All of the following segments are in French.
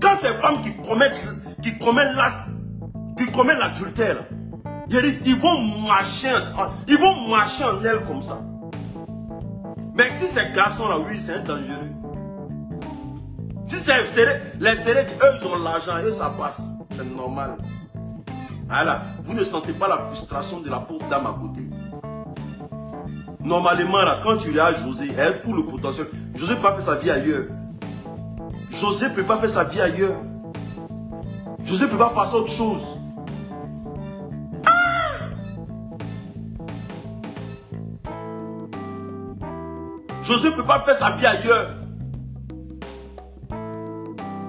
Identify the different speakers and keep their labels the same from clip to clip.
Speaker 1: Quand ces femmes qui commettent, qui commettent l'acte, qui commettent l'adultère, ils vont marcher, ils vont marcher en elles comme ça. Mais si ces garçons-là, oui, c'est dangereux. Si c'est les serrés, eux, ils ont l'argent, eux, ça passe. C'est normal. Voilà. Vous ne sentez pas la frustration de la pauvre dame à côté. Normalement, là, quand tu regardes José, elle pour le potentiel. José peut pas faire sa vie ailleurs. José ne peut pas faire sa vie ailleurs. José ne peut pas passer à autre chose. Ah! José ne peut pas faire sa vie ailleurs.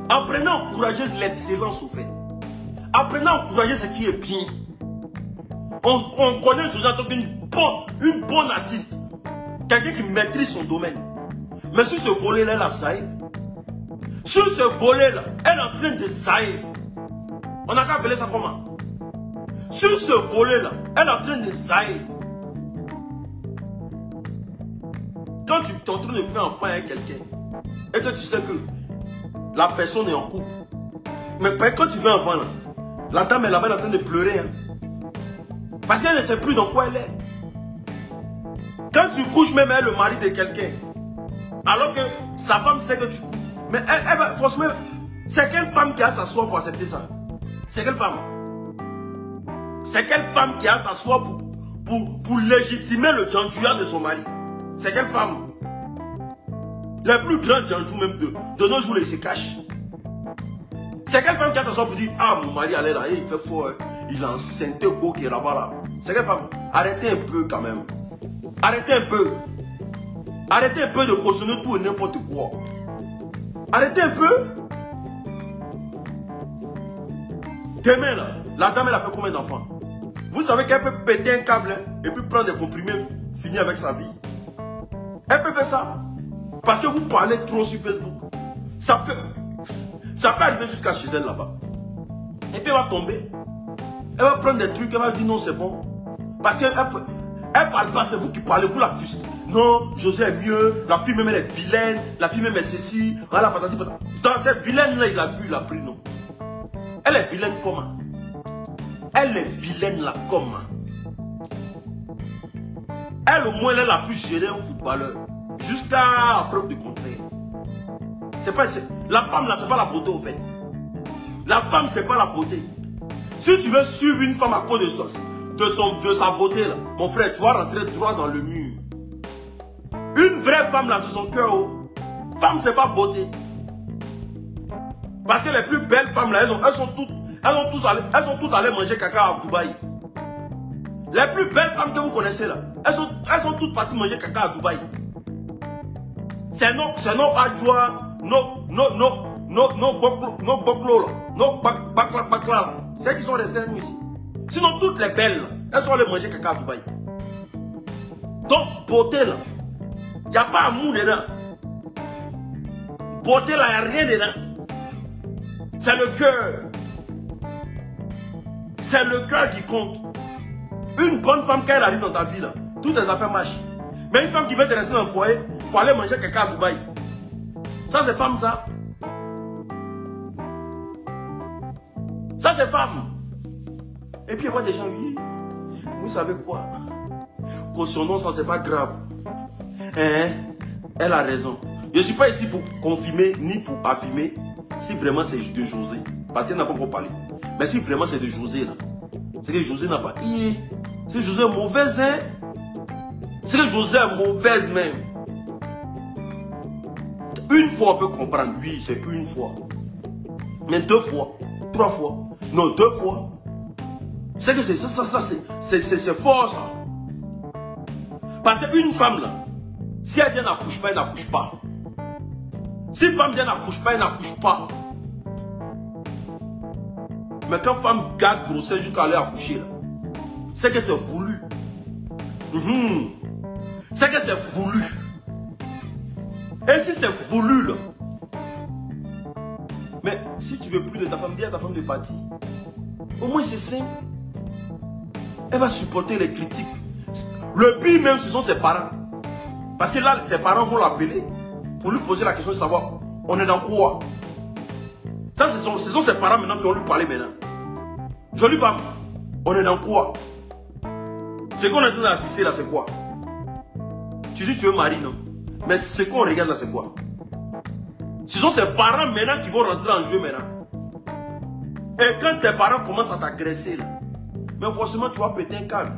Speaker 1: Apprenez à encourager l'excellence au fait. Apprenez à encourager ce qui est bien. On, connaît José en tant qu'une bonne, une bonne artiste. Quelqu'un qui maîtrise son domaine. Mais sur ce volet-là, elle a sailli. Sur ce volet-là, elle est en train de saillir. On a qu'à appeler ça comment? Sur ce volet-là, elle est en train de saillir. Quand tu es en train de faire enfant avec quelqu'un, et que tu sais que la personne est en couple, mais quand tu fais enfant, là, la dame est là-bas en train de pleurer. Hein. Parce qu'elle ne sait plus dans quoi elle est. Quand tu couches même avec le mari de quelqu'un, alors que sa femme sait que tu couches, mais elle, va, franchement, c'est quelle femme qui a s'asseoir pour accepter ça? C'est quelle femme? C'est quelle femme qui a s'asseoir pour, pour, pour légitimer le djandjouya de son mari? C'est quelle femme? Les plus grands djandjou même de, de nos jours, ils se cachent. C'est quelle femme qui a s'asseoir pour dire Ah, mon mari, allez là, il fait fort, il a enceinte go qui là-bas là. C'est quelle femme? Arrêtez un peu quand même. Arrêtez un peu. Arrêtez un peu de cautionner tout et n'importe quoi. Arrêtez un peu. Demain, là, la dame, elle a fait combien d'enfants? Vous savez qu'elle peut péter un câble hein, et puis prendre des comprimés, finir avec sa vie. Elle peut faire ça. Parce que vous parlez trop sur Facebook. Ça peut, ça peut arriver jusqu'à chez elle là-bas. Et puis elle va tomber. Elle va prendre des trucs, elle va dire non, c'est bon. Parce qu'elle elle parle pas, c'est vous qui parlez, vous la fustez. Non, José est mieux, la fille même elle est vilaine, la fille même est ceci, voilà, patati patata. Dans cette vilaine-là, il a vu, il a pris, non. Elle est vilaine comment Elle est vilaine là comment Elle au moins, elle a pu gérer un footballeur. Jusqu'à preuve du contraire. C'est pas, la femme là, c'est pas la beauté au fait. La femme, c'est pas la beauté. Si tu veux suivre une femme à cause de de, son, de sa beauté, là, mon frère, tu vas rentrer droit dans le mur. Vraie femme, là, c'est son cœur. Oh. Femme, c'est pas beauté. Parce que les plus belles femmes, là, elles, elles sont toutes, elles, ont tous allé, elles sont toutes allées manger caca à Dubaï. Les plus belles femmes que vous connaissez, là, elles sont, elles sont toutes parties manger caca à Dubaï. C'est nos, c'est nos adjoints, nos, nos, nos, nos, nos, boclos, nos bakla, bakla, c'est qui sont restés nous ici. Sinon, toutes les belles, elles sont allées manger caca à Dubaï. Donc, beauté là, n'y a pas amour dedans. Beauté là, il n'y a rien dedans. C'est le cœur. C'est le cœur qui compte. Une bonne femme, quand elle arrive dans ta vie, là, toutes tes affaires marchent. Mais une femme qui veut te rester dans le foyer pour aller manger caca à Dubaï. Ça, c'est femme, ça. Ça, c'est femme. Et puis, il y a des gens, oui, vous savez quoi? Cautionnons, ça, c'est pas grave. Hein? Elle a raison. Je ne suis pas ici pour confirmer ni pour affirmer si vraiment c'est de José. Parce qu'elle n'a pas encore parlé. Mais si vraiment c'est de José, là, c'est que José n'a pas. C'est José est mauvaise, hein? C'est que José est mauvaise même. Une fois on peut comprendre, oui, c'est une fois. Mais deux fois, trois fois, non, deux fois. C'est que c'est ça, ça, ça, c'est fort ça. Parce qu'une femme là, si elle vient n'accouche pas, elle n'accouche pas. Si femme vient n'accouche pas, elle n'accouche pas. Mais quand femme garde grossesse jusqu'à aller accoucher, c'est que c'est voulu. Mhm. C'est que c'est voulu. Et si c'est voulu, là, mais si tu veux plus de ta femme, dis à ta femme de partir. Au moins c'est simple. Elle va supporter les critiques. Le pire même, ce sont ses parents. Parce que là, ses parents vont l'appeler pour lui poser la question de savoir, on est dans quoi? Ça, ce sont, ses parents maintenant qui ont lui parlé maintenant. Jolie femme, on est dans quoi? Ce qu'on est en train d'assister là, c'est quoi? Tu dis tu veux marier, non? Mais ce qu'on regarde là, c'est quoi? Ce sont ses parents maintenant qui vont rentrer en jeu maintenant. Et quand tes parents commencent à t'agresser mais forcément tu vas péter un câble.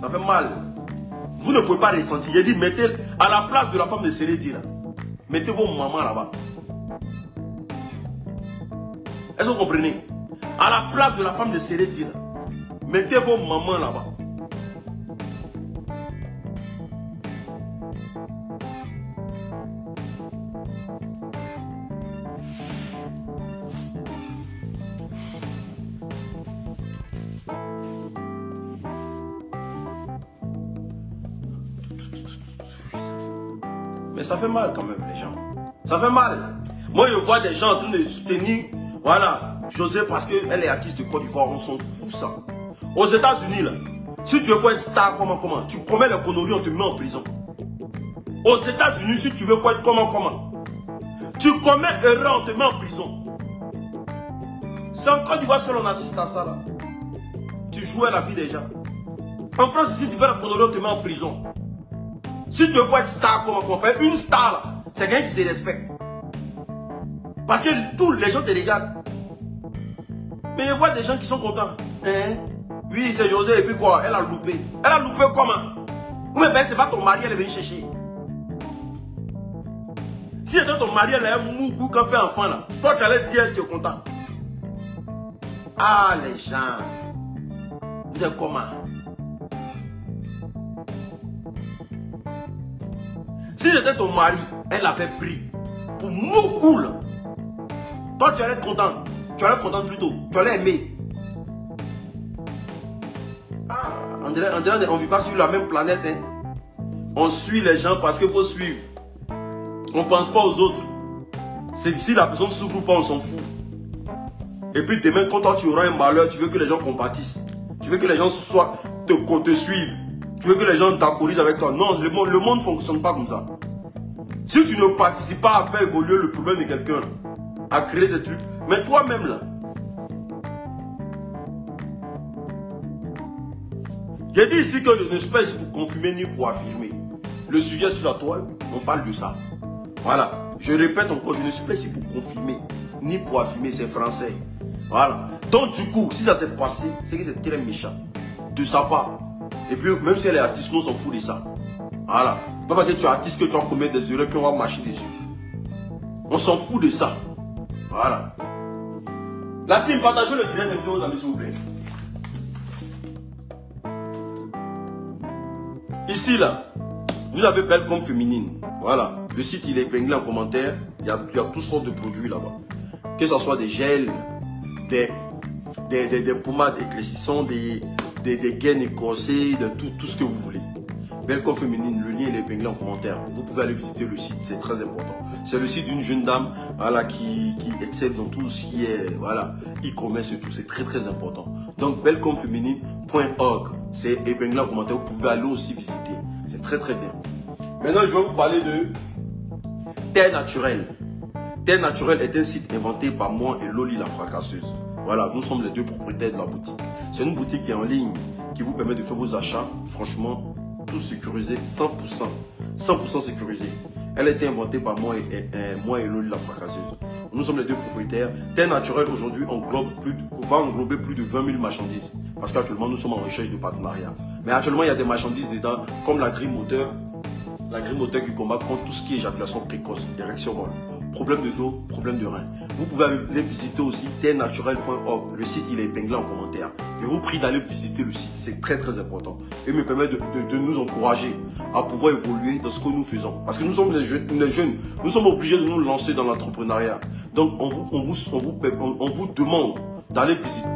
Speaker 1: Ça fait mal. Vous ne pouvez pas ressentir. J'ai dit, mettez à la place de la femme de Sérédi. Mettez vos mamans là-bas. Est-ce que vous comprenez? À la place de la femme de Sérédi là. Mettez vos mamans là-bas. Mais ça fait mal quand même, les gens. Ça fait mal. Moi, je vois des gens en train de soutenir, voilà, José parce qu'elle est artiste de Côte d'Ivoire, on s'en fout ça. Aux États-Unis, là, si tu veux faire star, comment, comment? Tu commets les conneries, on te met en prison. Aux États-Unis, si tu veux faire comment, comment? Tu commets erreur, on te met en prison. C'est en Côte d'Ivoire seul on assiste à ça là. Tu joues à la vie des gens. En France, si tu fais la connerie, on te met en prison. Si tu veux être star comme on une star c'est quelqu'un qui se respecte. Parce que tous les gens te regardent. Mais je vois des gens qui sont contents. Hein? Oui, c'est José et puis quoi? Elle a loupé. Elle a loupé comment? Mais ben, c'est pas ton mari, elle est venue chercher. Si c'était ton mari, elle a un mougou quand fait enfant là. Toi, tu allais dire, tu es content. Ah, les gens. Vous êtes comment? Si c'était ton mari, elle l'avait pris pour beaucoup là. Toi, tu allais être content. Tu allais être content plutôt. Tu allais aimer. Ah, on ne vit pas sur la même planète. Hein. On suit les gens parce qu'il faut suivre. On ne pense pas aux autres. C'est si la personne souffre pas, on s'en fout. Et puis demain, quand toi tu auras un malheur, tu veux que les gens compatissent. Tu veux que les gens soient, te suivent. Tu veux que les gens t'accolisent avec toi? Non, le monde ne fonctionne pas comme ça. Si tu ne participes pas à faire évoluer le problème de quelqu'un, à créer des trucs, mais toi-même là, J'ai dit ici que je ne suis pas ici pour confirmer ni pour affirmer. Le sujet sur la toile, on parle de ça. Voilà. Je répète encore, je ne suis pas ici pour confirmer ni pour affirmer, c'est français. Voilà. Donc du coup, si ça s'est passé, c'est que c'est très méchant. De sa part. Et puis, même si elle est artiste, nous on s'en fout de ça. Voilà. Pas parce que tu es artiste que tu vas commettre des erreurs puis on va marcher dessus. On s'en fout de ça. Voilà. La team, partagez le direct de vidéo amis, s'il vous plaît. Ici, là, vous avez belle comme féminine. Voilà. Le site, il est épinglé en commentaire. Il y a, il y toutes sortes de produits là-bas. Que ce soit des gels, des, des, des, des pommades éclaircissantes, des, des, des gaines écossées, de tout, tout ce que vous voulez. Belle corps féminine, le lien est épinglé en commentaire. Vous pouvez aller visiter le site, c'est très important. C'est le site d'une jeune dame voilà, qui, qui excelle dans tout ce qui est voilà, e-commerce et tout. C'est très très important. Donc bellecomféminine.org, c'est épinglé en commentaire. Vous pouvez aller aussi visiter. C'est très très bien. Maintenant, je vais vous parler de Terre Naturelle. Terre Naturelle est un site inventé par moi et Loli la fracasseuse. Voilà, nous sommes les deux propriétaires de la boutique. C'est une boutique qui est en ligne, qui vous permet de faire vos achats, franchement, tout sécurisé, 100%. 100% sécurisé. Elle a été inventée par moi et, moi et Loli la fracasseuse. Nous sommes les deux propriétaires. Terre Naturelle aujourd'hui englobe plus va englober plus de 20 000 marchandises. Parce qu'actuellement nous sommes en recherche de partenariat. Mais actuellement il y a des marchandises dedans comme la grille moteur. La grille moteur qui combat contre tout ce qui est éjaculation précoce, direction molle problème de dos, problème de rein. Vous pouvez aller visiter aussi terrenaturelle.org. Le site, il est épinglé en commentaire. Je vous prie d'aller visiter le site. C'est très, très important. Et me permet de, nous encourager à pouvoir évoluer dans ce que nous faisons. Parce que nous sommes les jeunes, les jeunes nous sommes obligés de nous lancer dans l'entrepreneuriat. Donc, on vous, on vous, on vous, on vous demande d'aller visiter.